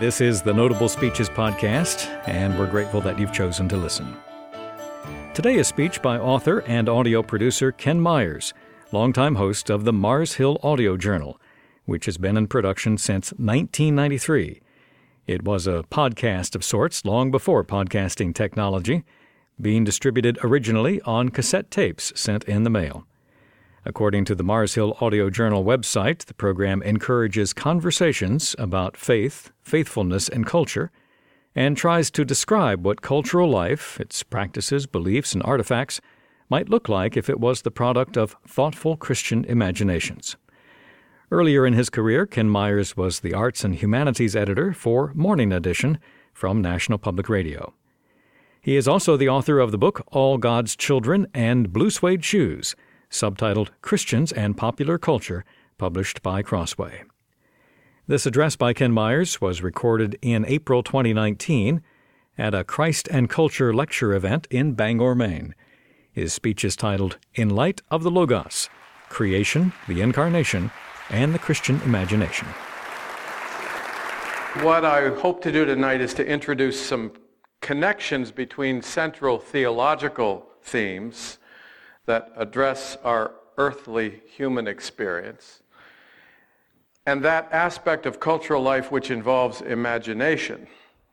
This is the Notable Speeches Podcast, and we're grateful that you've chosen to listen. Today, a speech by author and audio producer Ken Myers, longtime host of the Mars Hill Audio Journal, which has been in production since 1993. It was a podcast of sorts long before podcasting technology, being distributed originally on cassette tapes sent in the mail. According to the Mars Hill Audio Journal website, the program encourages conversations about faith, faithfulness, and culture, and tries to describe what cultural life, its practices, beliefs, and artifacts, might look like if it was the product of thoughtful Christian imaginations. Earlier in his career, Ken Myers was the arts and humanities editor for Morning Edition from National Public Radio. He is also the author of the book All God's Children and Blue Suede Shoes subtitled Christians and Popular Culture, published by Crossway. This address by Ken Myers was recorded in April 2019 at a Christ and Culture lecture event in Bangor, Maine. His speech is titled In Light of the Logos Creation, the Incarnation, and the Christian Imagination. What I hope to do tonight is to introduce some connections between central theological themes that address our earthly human experience. And that aspect of cultural life which involves imagination.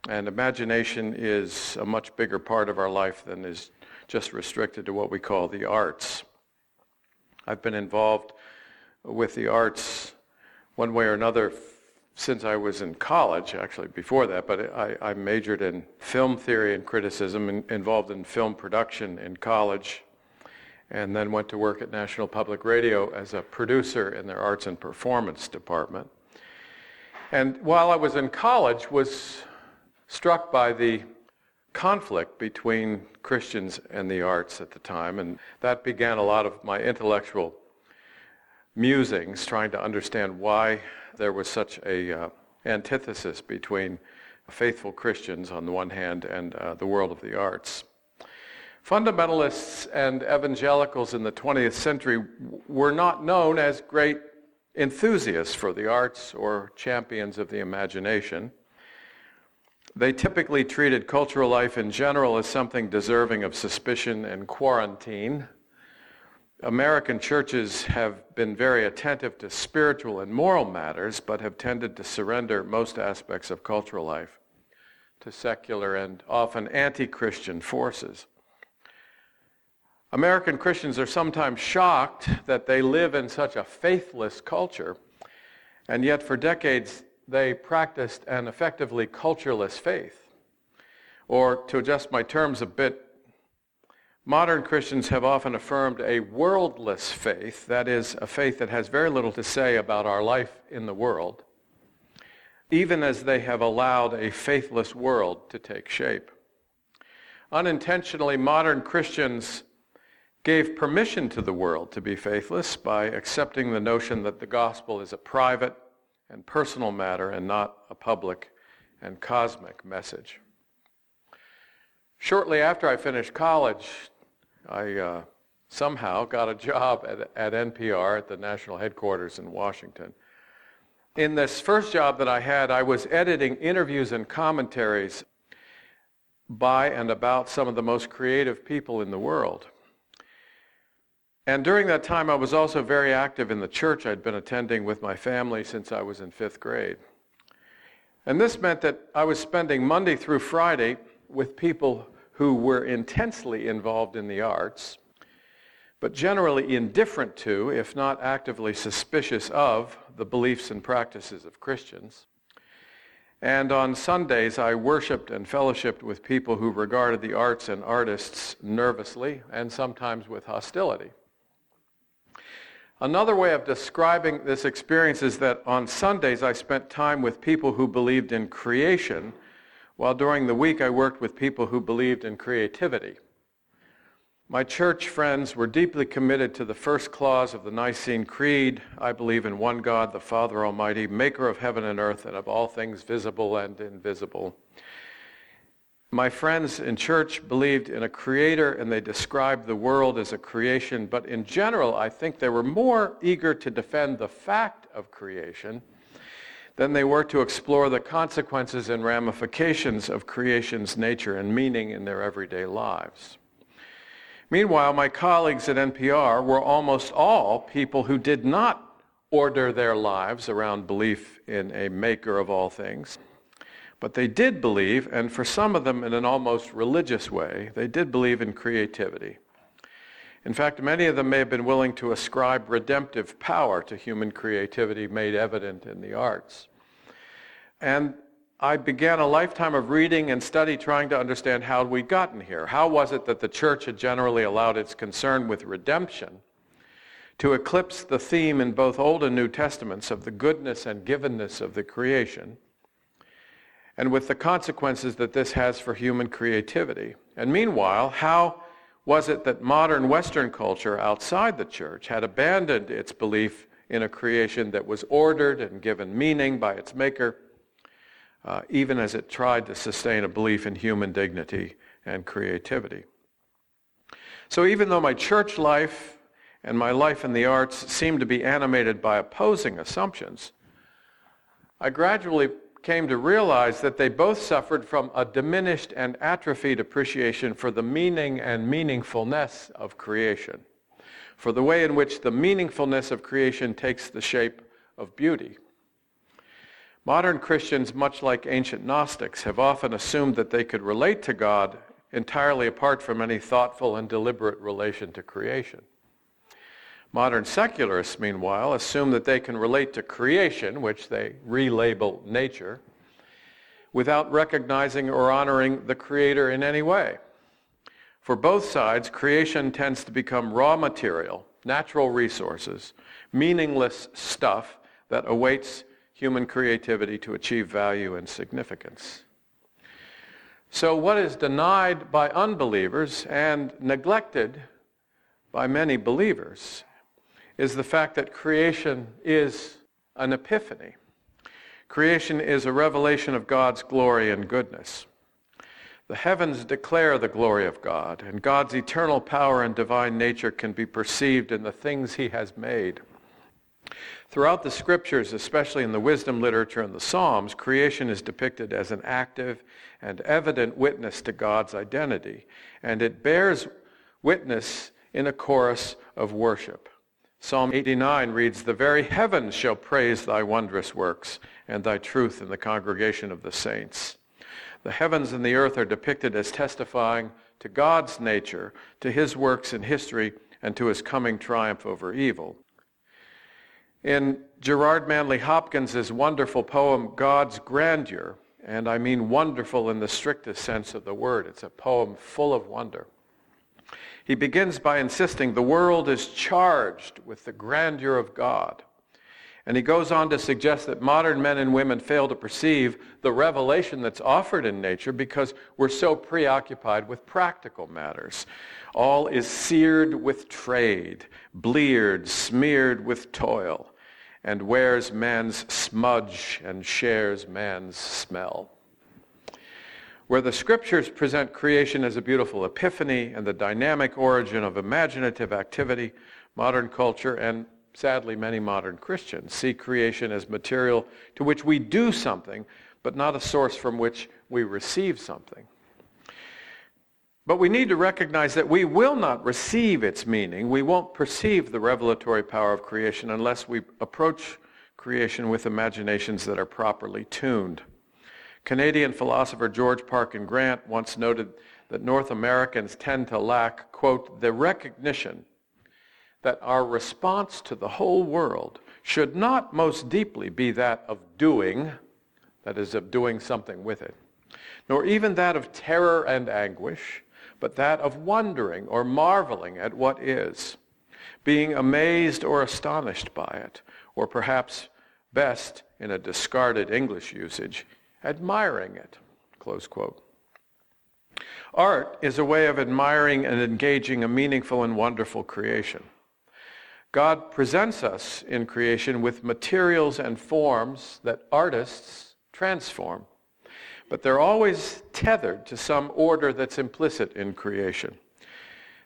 And imagination is a much bigger part of our life than is just restricted to what we call the arts. I've been involved with the arts one way or another since I was in college, actually before that, but I, I majored in film theory and criticism, and involved in film production in college, and then went to work at National Public Radio as a producer in their arts and performance department. And while I was in college, was struck by the conflict between Christians and the arts at the time, and that began a lot of my intellectual musings, trying to understand why there was such a uh, antithesis between faithful Christians on the one hand and uh, the world of the arts. Fundamentalists and evangelicals in the 20th century were not known as great enthusiasts for the arts or champions of the imagination. They typically treated cultural life in general as something deserving of suspicion and quarantine. American churches have been very attentive to spiritual and moral matters, but have tended to surrender most aspects of cultural life to secular and often anti Christian forces. American Christians are sometimes shocked that they live in such a faithless culture, and yet for decades they practiced an effectively cultureless faith. Or to adjust my terms a bit, modern Christians have often affirmed a worldless faith, that is, a faith that has very little to say about our life in the world, even as they have allowed a faithless world to take shape. Unintentionally, modern Christians gave permission to the world to be faithless by accepting the notion that the gospel is a private and personal matter and not a public and cosmic message. Shortly after I finished college, I uh, somehow got a job at, at NPR at the national headquarters in Washington. In this first job that I had, I was editing interviews and commentaries by and about some of the most creative people in the world. And during that time, I was also very active in the church I'd been attending with my family since I was in fifth grade. And this meant that I was spending Monday through Friday with people who were intensely involved in the arts, but generally indifferent to, if not actively suspicious of, the beliefs and practices of Christians. And on Sundays, I worshiped and fellowshipped with people who regarded the arts and artists nervously and sometimes with hostility. Another way of describing this experience is that on Sundays I spent time with people who believed in creation, while during the week I worked with people who believed in creativity. My church friends were deeply committed to the first clause of the Nicene Creed I believe in one God, the Father Almighty, maker of heaven and earth and of all things visible and invisible. My friends in church believed in a creator and they described the world as a creation, but in general, I think they were more eager to defend the fact of creation than they were to explore the consequences and ramifications of creation's nature and meaning in their everyday lives. Meanwhile, my colleagues at NPR were almost all people who did not order their lives around belief in a maker of all things. But they did believe, and for some of them in an almost religious way, they did believe in creativity. In fact, many of them may have been willing to ascribe redemptive power to human creativity made evident in the arts. And I began a lifetime of reading and study trying to understand how we'd gotten here. How was it that the church had generally allowed its concern with redemption to eclipse the theme in both Old and New Testaments of the goodness and givenness of the creation, and with the consequences that this has for human creativity? And meanwhile, how was it that modern Western culture outside the church had abandoned its belief in a creation that was ordered and given meaning by its maker? uh, even as it tried to sustain a belief in human dignity and creativity. So even though my church life and my life in the arts seemed to be animated by opposing assumptions, I gradually came to realize that they both suffered from a diminished and atrophied appreciation for the meaning and meaningfulness of creation, for the way in which the meaningfulness of creation takes the shape of beauty. Modern Christians, much like ancient Gnostics, have often assumed that they could relate to God entirely apart from any thoughtful and deliberate relation to creation. Modern secularists, meanwhile, assume that they can relate to creation, which they relabel nature, without recognizing or honoring the Creator in any way. For both sides, creation tends to become raw material, natural resources, meaningless stuff that awaits human creativity to achieve value and significance. So, what is denied by unbelievers and neglected by many believers is the fact that creation is an epiphany. Creation is a revelation of God's glory and goodness. The heavens declare the glory of God, and God's eternal power and divine nature can be perceived in the things he has made. Throughout the scriptures, especially in the wisdom literature and the Psalms, creation is depicted as an active and evident witness to God's identity, and it bears witness in a chorus of worship. Psalm 89 reads, The very heavens shall praise thy wondrous works and thy truth in the congregation of the saints. The heavens and the earth are depicted as testifying to God's nature, to his works in history, and to his coming triumph over evil. In Gerard Manley Hopkins's wonderful poem, God's Grandeur, and I mean wonderful in the strictest sense of the word, it's a poem full of wonder. He begins by insisting the world is charged with the grandeur of God. And he goes on to suggest that modern men and women fail to perceive the revelation that's offered in nature because we're so preoccupied with practical matters. All is seared with trade, bleared, smeared with toil, and wears man's smudge and shares man's smell. Where the scriptures present creation as a beautiful epiphany and the dynamic origin of imaginative activity, modern culture and sadly many modern Christians see creation as material to which we do something, but not a source from which we receive something. But we need to recognize that we will not receive its meaning. We won't perceive the revelatory power of creation unless we approach creation with imaginations that are properly tuned. Canadian philosopher George Parkin Grant once noted that North Americans tend to lack, quote, the recognition that our response to the whole world should not most deeply be that of doing, that is, of doing something with it, nor even that of terror and anguish, but that of wondering or marveling at what is, being amazed or astonished by it, or perhaps best in a discarded English usage, admiring it. Close quote. Art is a way of admiring and engaging a meaningful and wonderful creation. God presents us in creation with materials and forms that artists transform but they're always tethered to some order that's implicit in creation.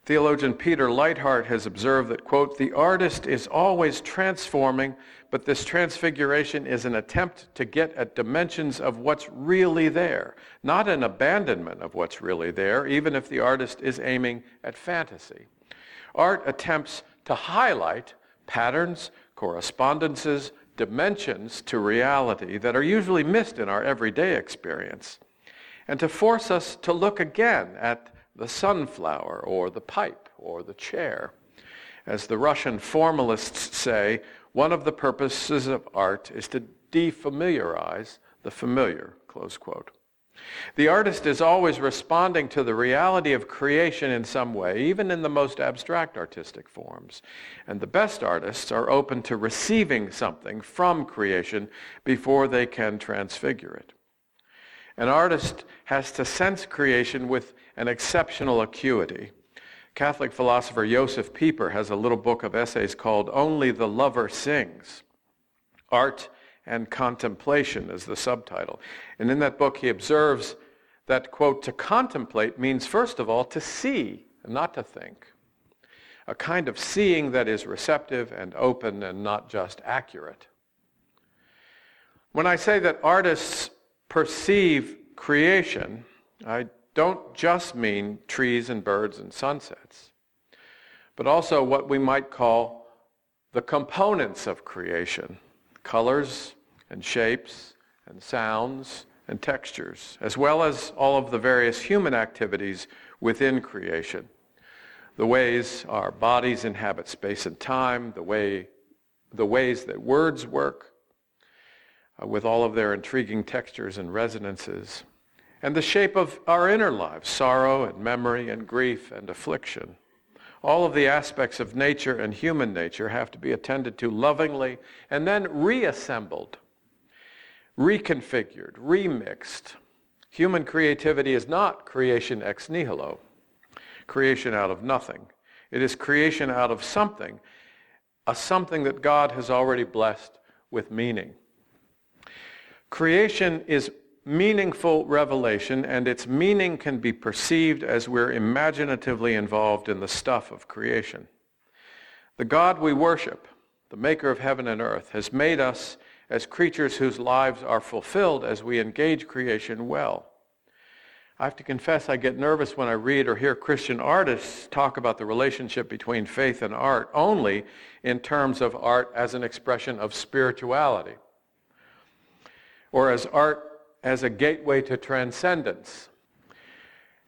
Theologian Peter Leithart has observed that, quote, the artist is always transforming, but this transfiguration is an attempt to get at dimensions of what's really there, not an abandonment of what's really there, even if the artist is aiming at fantasy. Art attempts to highlight patterns, correspondences, dimensions to reality that are usually missed in our everyday experience, and to force us to look again at the sunflower or the pipe or the chair. As the Russian formalists say, one of the purposes of art is to defamiliarize the familiar, close quote. The artist is always responding to the reality of creation in some way, even in the most abstract artistic forms. And the best artists are open to receiving something from creation before they can transfigure it. An artist has to sense creation with an exceptional acuity. Catholic philosopher Josef Pieper has a little book of essays called Only the Lover Sings. Art and Contemplation is the subtitle. And in that book he observes that, quote, to contemplate means first of all to see, not to think. A kind of seeing that is receptive and open and not just accurate. When I say that artists perceive creation, I don't just mean trees and birds and sunsets, but also what we might call the components of creation, colors and shapes and sounds and textures, as well as all of the various human activities within creation. The ways our bodies inhabit space and time, the, way, the ways that words work, uh, with all of their intriguing textures and resonances, and the shape of our inner lives, sorrow and memory and grief and affliction. All of the aspects of nature and human nature have to be attended to lovingly and then reassembled, reconfigured, remixed. Human creativity is not creation ex nihilo, creation out of nothing. It is creation out of something, a something that God has already blessed with meaning. Creation is meaningful revelation, and its meaning can be perceived as we're imaginatively involved in the stuff of creation. The God we worship, the maker of heaven and earth, has made us as creatures whose lives are fulfilled as we engage creation well. I have to confess I get nervous when I read or hear Christian artists talk about the relationship between faith and art only in terms of art as an expression of spirituality or as art as a gateway to transcendence.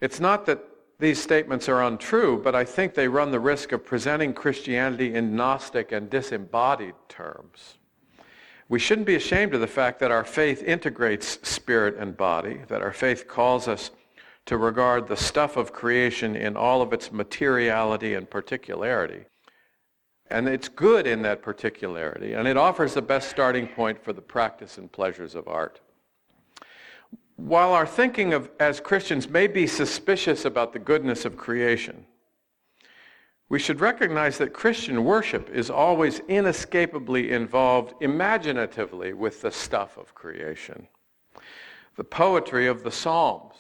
It's not that these statements are untrue, but I think they run the risk of presenting Christianity in Gnostic and disembodied terms. We shouldn't be ashamed of the fact that our faith integrates spirit and body, that our faith calls us to regard the stuff of creation in all of its materiality and particularity. And it's good in that particularity, and it offers the best starting point for the practice and pleasures of art. While our thinking of as Christians may be suspicious about the goodness of creation, we should recognize that Christian worship is always inescapably involved imaginatively with the stuff of creation. The poetry of the Psalms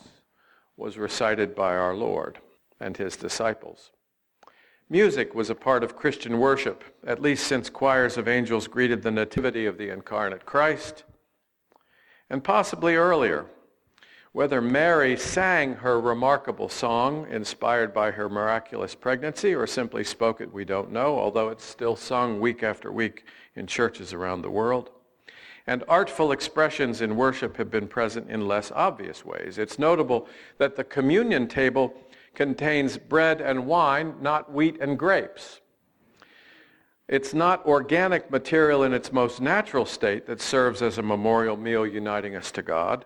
was recited by our Lord and his disciples. Music was a part of Christian worship, at least since choirs of angels greeted the nativity of the incarnate Christ, and possibly earlier, whether Mary sang her remarkable song inspired by her miraculous pregnancy or simply spoke it, we don't know, although it's still sung week after week in churches around the world. And artful expressions in worship have been present in less obvious ways. It's notable that the communion table contains bread and wine, not wheat and grapes. It's not organic material in its most natural state that serves as a memorial meal uniting us to God.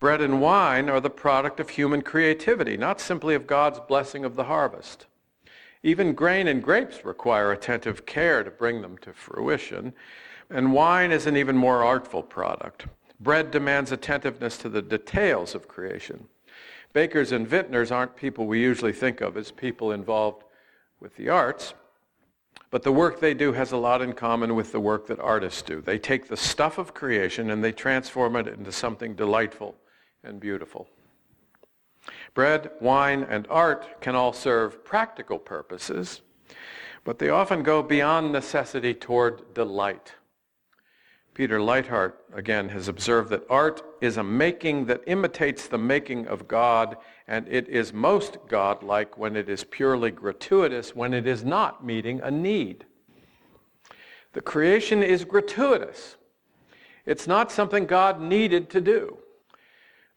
Bread and wine are the product of human creativity, not simply of God's blessing of the harvest. Even grain and grapes require attentive care to bring them to fruition, and wine is an even more artful product. Bread demands attentiveness to the details of creation. Bakers and vintners aren't people we usually think of as people involved with the arts, but the work they do has a lot in common with the work that artists do. They take the stuff of creation and they transform it into something delightful and beautiful. Bread, wine, and art can all serve practical purposes, but they often go beyond necessity toward delight. Peter Leithart, again, has observed that art is a making that imitates the making of God, and it is most godlike when it is purely gratuitous, when it is not meeting a need. The creation is gratuitous. It's not something God needed to do.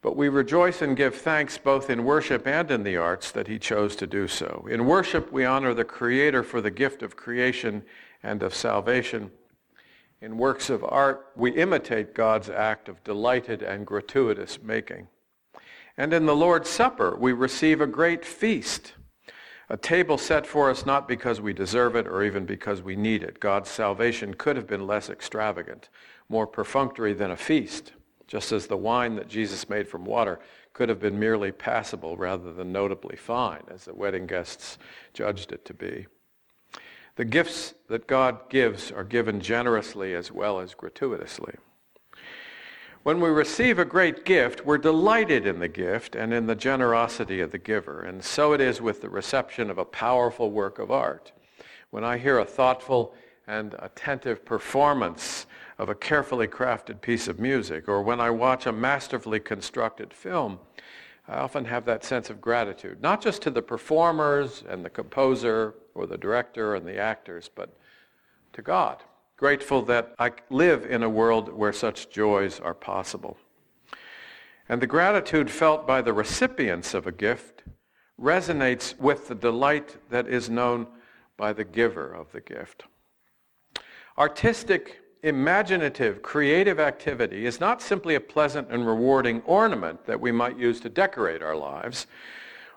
But we rejoice and give thanks both in worship and in the arts that he chose to do so. In worship, we honor the Creator for the gift of creation and of salvation. In works of art, we imitate God's act of delighted and gratuitous making. And in the Lord's Supper, we receive a great feast, a table set for us not because we deserve it or even because we need it. God's salvation could have been less extravagant, more perfunctory than a feast just as the wine that Jesus made from water could have been merely passable rather than notably fine, as the wedding guests judged it to be. The gifts that God gives are given generously as well as gratuitously. When we receive a great gift, we're delighted in the gift and in the generosity of the giver. And so it is with the reception of a powerful work of art. When I hear a thoughtful and attentive performance of a carefully crafted piece of music, or when I watch a masterfully constructed film, I often have that sense of gratitude, not just to the performers and the composer or the director and the actors, but to God. Grateful that I live in a world where such joys are possible. And the gratitude felt by the recipients of a gift resonates with the delight that is known by the giver of the gift. Artistic imaginative, creative activity is not simply a pleasant and rewarding ornament that we might use to decorate our lives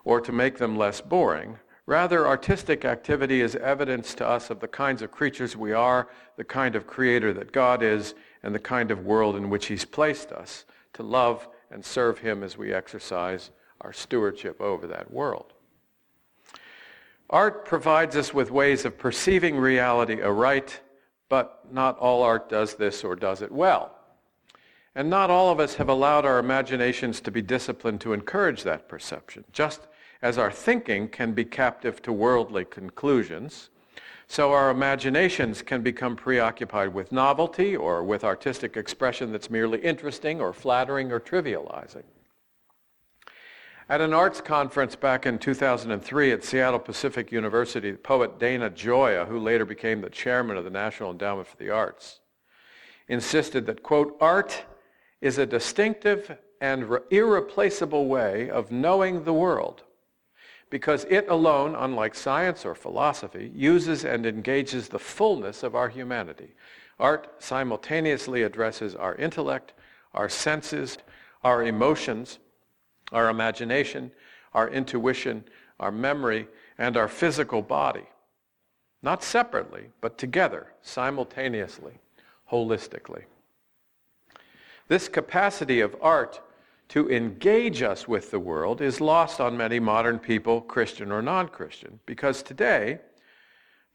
or to make them less boring. Rather, artistic activity is evidence to us of the kinds of creatures we are, the kind of creator that God is, and the kind of world in which he's placed us to love and serve him as we exercise our stewardship over that world. Art provides us with ways of perceiving reality aright but not all art does this or does it well. And not all of us have allowed our imaginations to be disciplined to encourage that perception. Just as our thinking can be captive to worldly conclusions, so our imaginations can become preoccupied with novelty or with artistic expression that's merely interesting or flattering or trivializing. At an arts conference back in 2003 at Seattle Pacific University, poet Dana Gioia, who later became the chairman of the National Endowment for the Arts, insisted that, quote, art is a distinctive and re- irreplaceable way of knowing the world because it alone, unlike science or philosophy, uses and engages the fullness of our humanity. Art simultaneously addresses our intellect, our senses, our emotions, our imagination, our intuition, our memory, and our physical body. Not separately, but together, simultaneously, holistically. This capacity of art to engage us with the world is lost on many modern people, Christian or non-Christian, because today,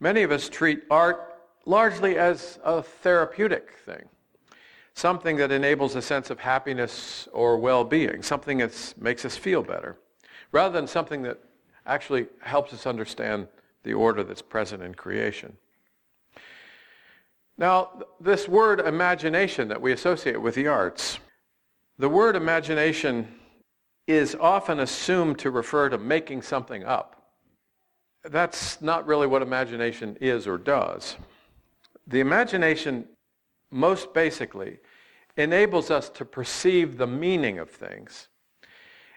many of us treat art largely as a therapeutic thing something that enables a sense of happiness or well-being, something that makes us feel better, rather than something that actually helps us understand the order that's present in creation. Now, this word imagination that we associate with the arts, the word imagination is often assumed to refer to making something up. That's not really what imagination is or does. The imagination most basically, enables us to perceive the meaning of things.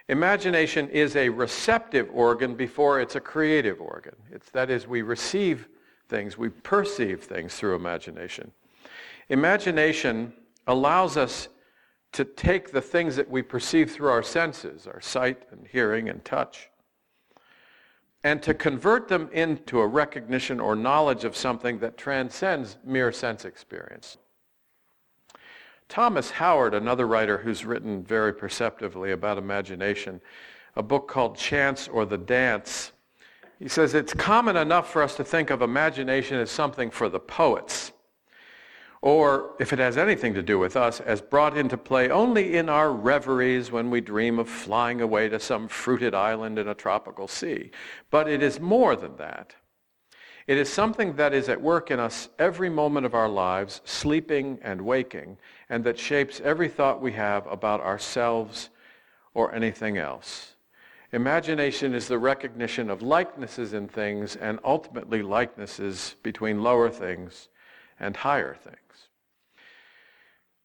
Imagination is a receptive organ before it's a creative organ. It's, that is, we receive things, we perceive things through imagination. Imagination allows us to take the things that we perceive through our senses, our sight and hearing and touch, and to convert them into a recognition or knowledge of something that transcends mere sense experience. Thomas Howard, another writer who's written very perceptively about imagination, a book called Chance or the Dance, he says it's common enough for us to think of imagination as something for the poets or if it has anything to do with us, as brought into play only in our reveries when we dream of flying away to some fruited island in a tropical sea. But it is more than that. It is something that is at work in us every moment of our lives, sleeping and waking, and that shapes every thought we have about ourselves or anything else. Imagination is the recognition of likenesses in things and ultimately likenesses between lower things and higher things.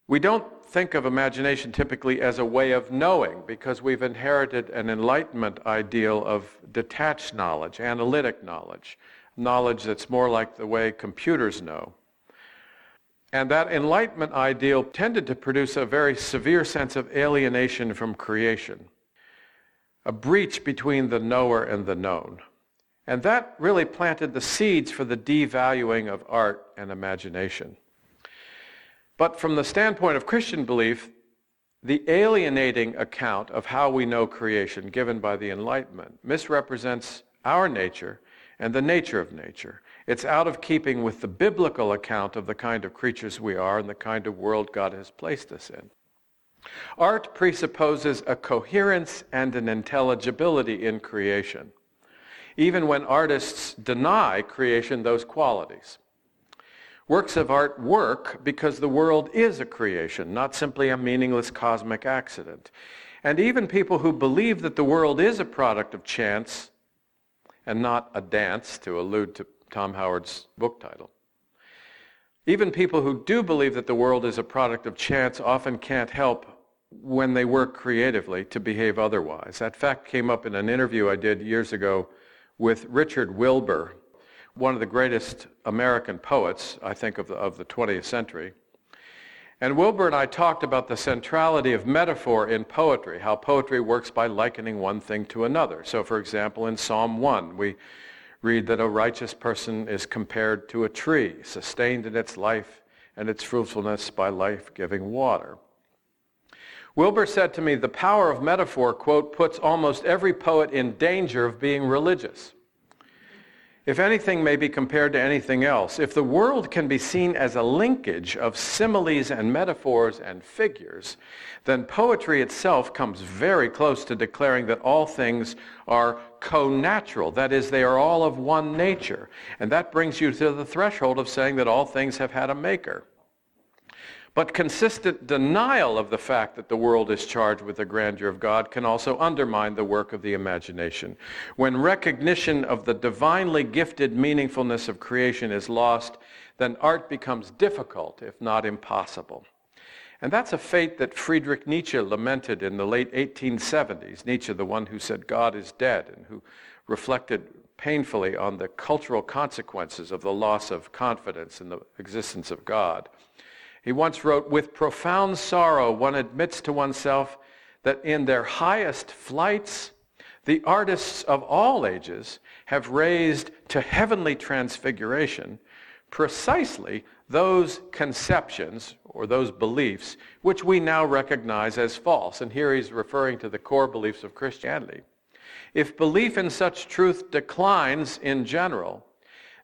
We don't think of imagination typically as a way of knowing because we've inherited an enlightenment ideal of detached knowledge, analytic knowledge, knowledge that's more like the way computers know. And that enlightenment ideal tended to produce a very severe sense of alienation from creation, a breach between the knower and the known. And that really planted the seeds for the devaluing of art and imagination. But from the standpoint of Christian belief, the alienating account of how we know creation given by the Enlightenment misrepresents our nature and the nature of nature. It's out of keeping with the biblical account of the kind of creatures we are and the kind of world God has placed us in. Art presupposes a coherence and an intelligibility in creation, even when artists deny creation those qualities. Works of art work because the world is a creation, not simply a meaningless cosmic accident. And even people who believe that the world is a product of chance and not a dance, to allude to Tom Howard's book title. Even people who do believe that the world is a product of chance often can't help when they work creatively to behave otherwise. That fact came up in an interview I did years ago with Richard Wilbur, one of the greatest American poets, I think, of the, of the 20th century. And Wilbur and I talked about the centrality of metaphor in poetry, how poetry works by likening one thing to another. So, for example, in Psalm 1, we read that a righteous person is compared to a tree, sustained in its life and its fruitfulness by life-giving water. Wilbur said to me, the power of metaphor, quote, puts almost every poet in danger of being religious if anything may be compared to anything else, if the world can be seen as a linkage of similes and metaphors and figures, then poetry itself comes very close to declaring that all things are co-natural. That is, they are all of one nature. And that brings you to the threshold of saying that all things have had a maker. But consistent denial of the fact that the world is charged with the grandeur of God can also undermine the work of the imagination. When recognition of the divinely gifted meaningfulness of creation is lost, then art becomes difficult, if not impossible. And that's a fate that Friedrich Nietzsche lamented in the late 1870s. Nietzsche, the one who said God is dead and who reflected painfully on the cultural consequences of the loss of confidence in the existence of God. He once wrote, With profound sorrow, one admits to oneself that in their highest flights, the artists of all ages have raised to heavenly transfiguration precisely those conceptions or those beliefs which we now recognize as false. And here he's referring to the core beliefs of Christianity. If belief in such truth declines in general,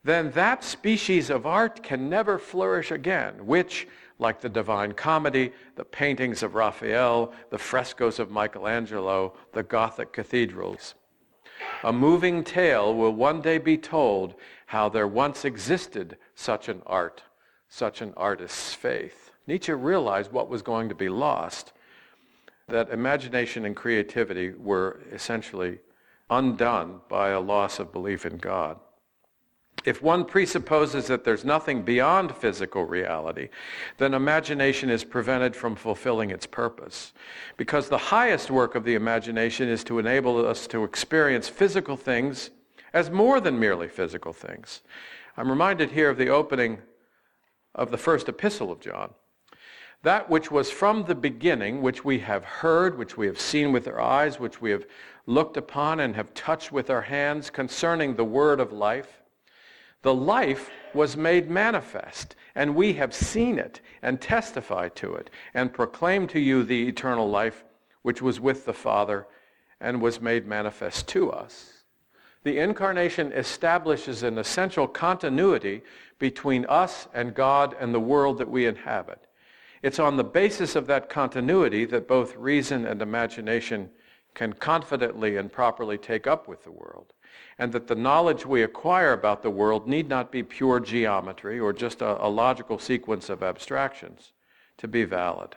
then that species of art can never flourish again, which, like the Divine Comedy, the paintings of Raphael, the frescoes of Michelangelo, the Gothic cathedrals. A moving tale will one day be told how there once existed such an art, such an artist's faith. Nietzsche realized what was going to be lost, that imagination and creativity were essentially undone by a loss of belief in God. If one presupposes that there's nothing beyond physical reality, then imagination is prevented from fulfilling its purpose. Because the highest work of the imagination is to enable us to experience physical things as more than merely physical things. I'm reminded here of the opening of the first epistle of John. That which was from the beginning, which we have heard, which we have seen with our eyes, which we have looked upon and have touched with our hands concerning the word of life the life was made manifest, and we have seen it and testify to it and proclaim to you the eternal life which was with the Father and was made manifest to us. The incarnation establishes an essential continuity between us and God and the world that we inhabit. It's on the basis of that continuity that both reason and imagination can confidently and properly take up with the world, and that the knowledge we acquire about the world need not be pure geometry or just a, a logical sequence of abstractions to be valid.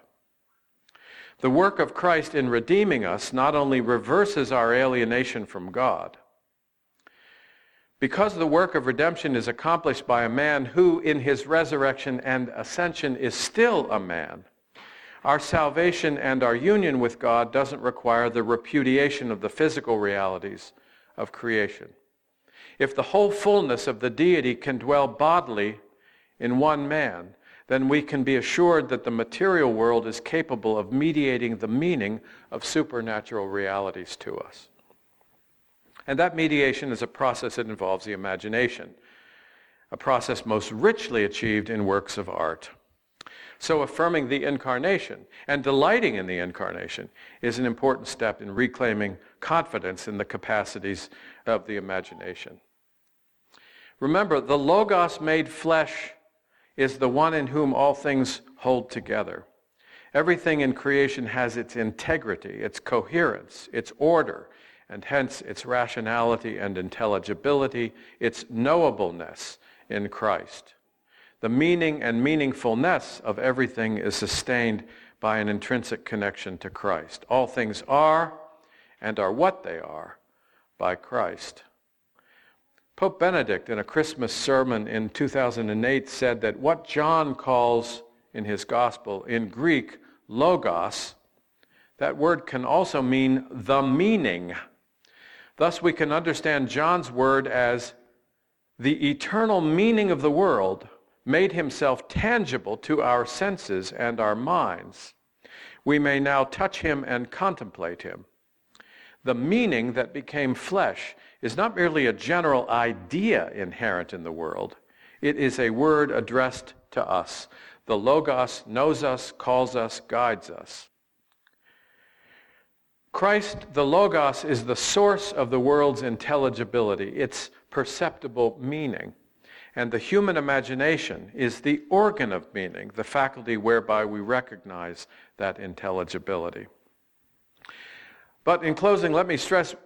The work of Christ in redeeming us not only reverses our alienation from God, because the work of redemption is accomplished by a man who, in his resurrection and ascension, is still a man, our salvation and our union with God doesn't require the repudiation of the physical realities of creation. If the whole fullness of the deity can dwell bodily in one man, then we can be assured that the material world is capable of mediating the meaning of supernatural realities to us. And that mediation is a process that involves the imagination, a process most richly achieved in works of art. So affirming the incarnation and delighting in the incarnation is an important step in reclaiming confidence in the capacities of the imagination. Remember, the Logos made flesh is the one in whom all things hold together. Everything in creation has its integrity, its coherence, its order, and hence its rationality and intelligibility, its knowableness in Christ. The meaning and meaningfulness of everything is sustained by an intrinsic connection to Christ. All things are and are what they are by Christ. Pope Benedict, in a Christmas sermon in 2008, said that what John calls in his gospel in Greek, logos, that word can also mean the meaning Thus, we can understand John's word as the eternal meaning of the world made himself tangible to our senses and our minds. We may now touch him and contemplate him. The meaning that became flesh is not merely a general idea inherent in the world, it is a word addressed to us. The Logos knows us, calls us, guides us. Christ, the Logos, is the source of the world's intelligibility, its perceptible meaning. And the human imagination is the organ of meaning, the faculty whereby we recognize that intelligibility. But in closing, let me stress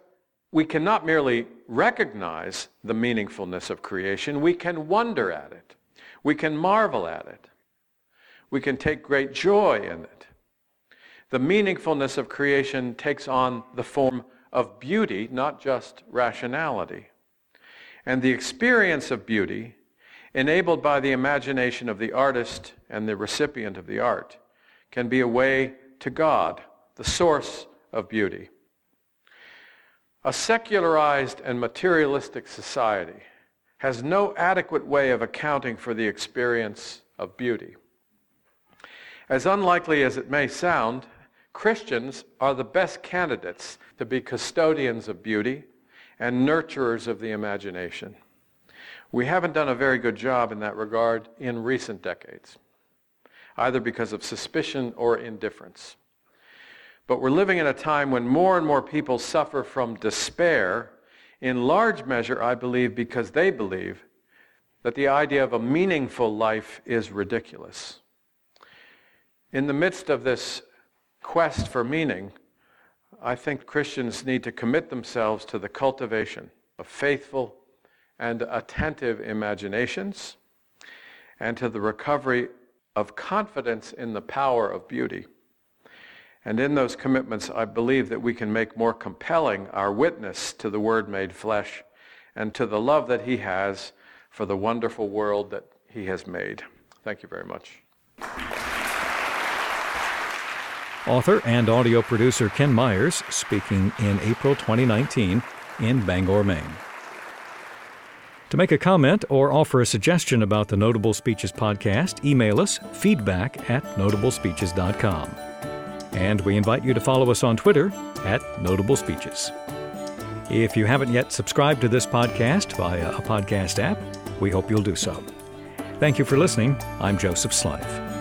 we cannot merely recognize the meaningfulness of creation, we can wonder at it. We can marvel at it. We can take great joy in it the meaningfulness of creation takes on the form of beauty, not just rationality. And the experience of beauty, enabled by the imagination of the artist and the recipient of the art, can be a way to God, the source of beauty. A secularized and materialistic society has no adequate way of accounting for the experience of beauty. As unlikely as it may sound, Christians are the best candidates to be custodians of beauty and nurturers of the imagination. We haven't done a very good job in that regard in recent decades, either because of suspicion or indifference. But we're living in a time when more and more people suffer from despair, in large measure, I believe, because they believe that the idea of a meaningful life is ridiculous. In the midst of this quest for meaning, I think Christians need to commit themselves to the cultivation of faithful and attentive imaginations and to the recovery of confidence in the power of beauty. And in those commitments, I believe that we can make more compelling our witness to the Word made flesh and to the love that He has for the wonderful world that He has made. Thank you very much. Author and audio producer Ken Myers speaking in April 2019 in Bangor, Maine. To make a comment or offer a suggestion about the Notable Speeches podcast, email us feedback at notablespeeches.com. And we invite you to follow us on Twitter at Notable Speeches. If you haven't yet subscribed to this podcast via a podcast app, we hope you'll do so. Thank you for listening. I'm Joseph Slife.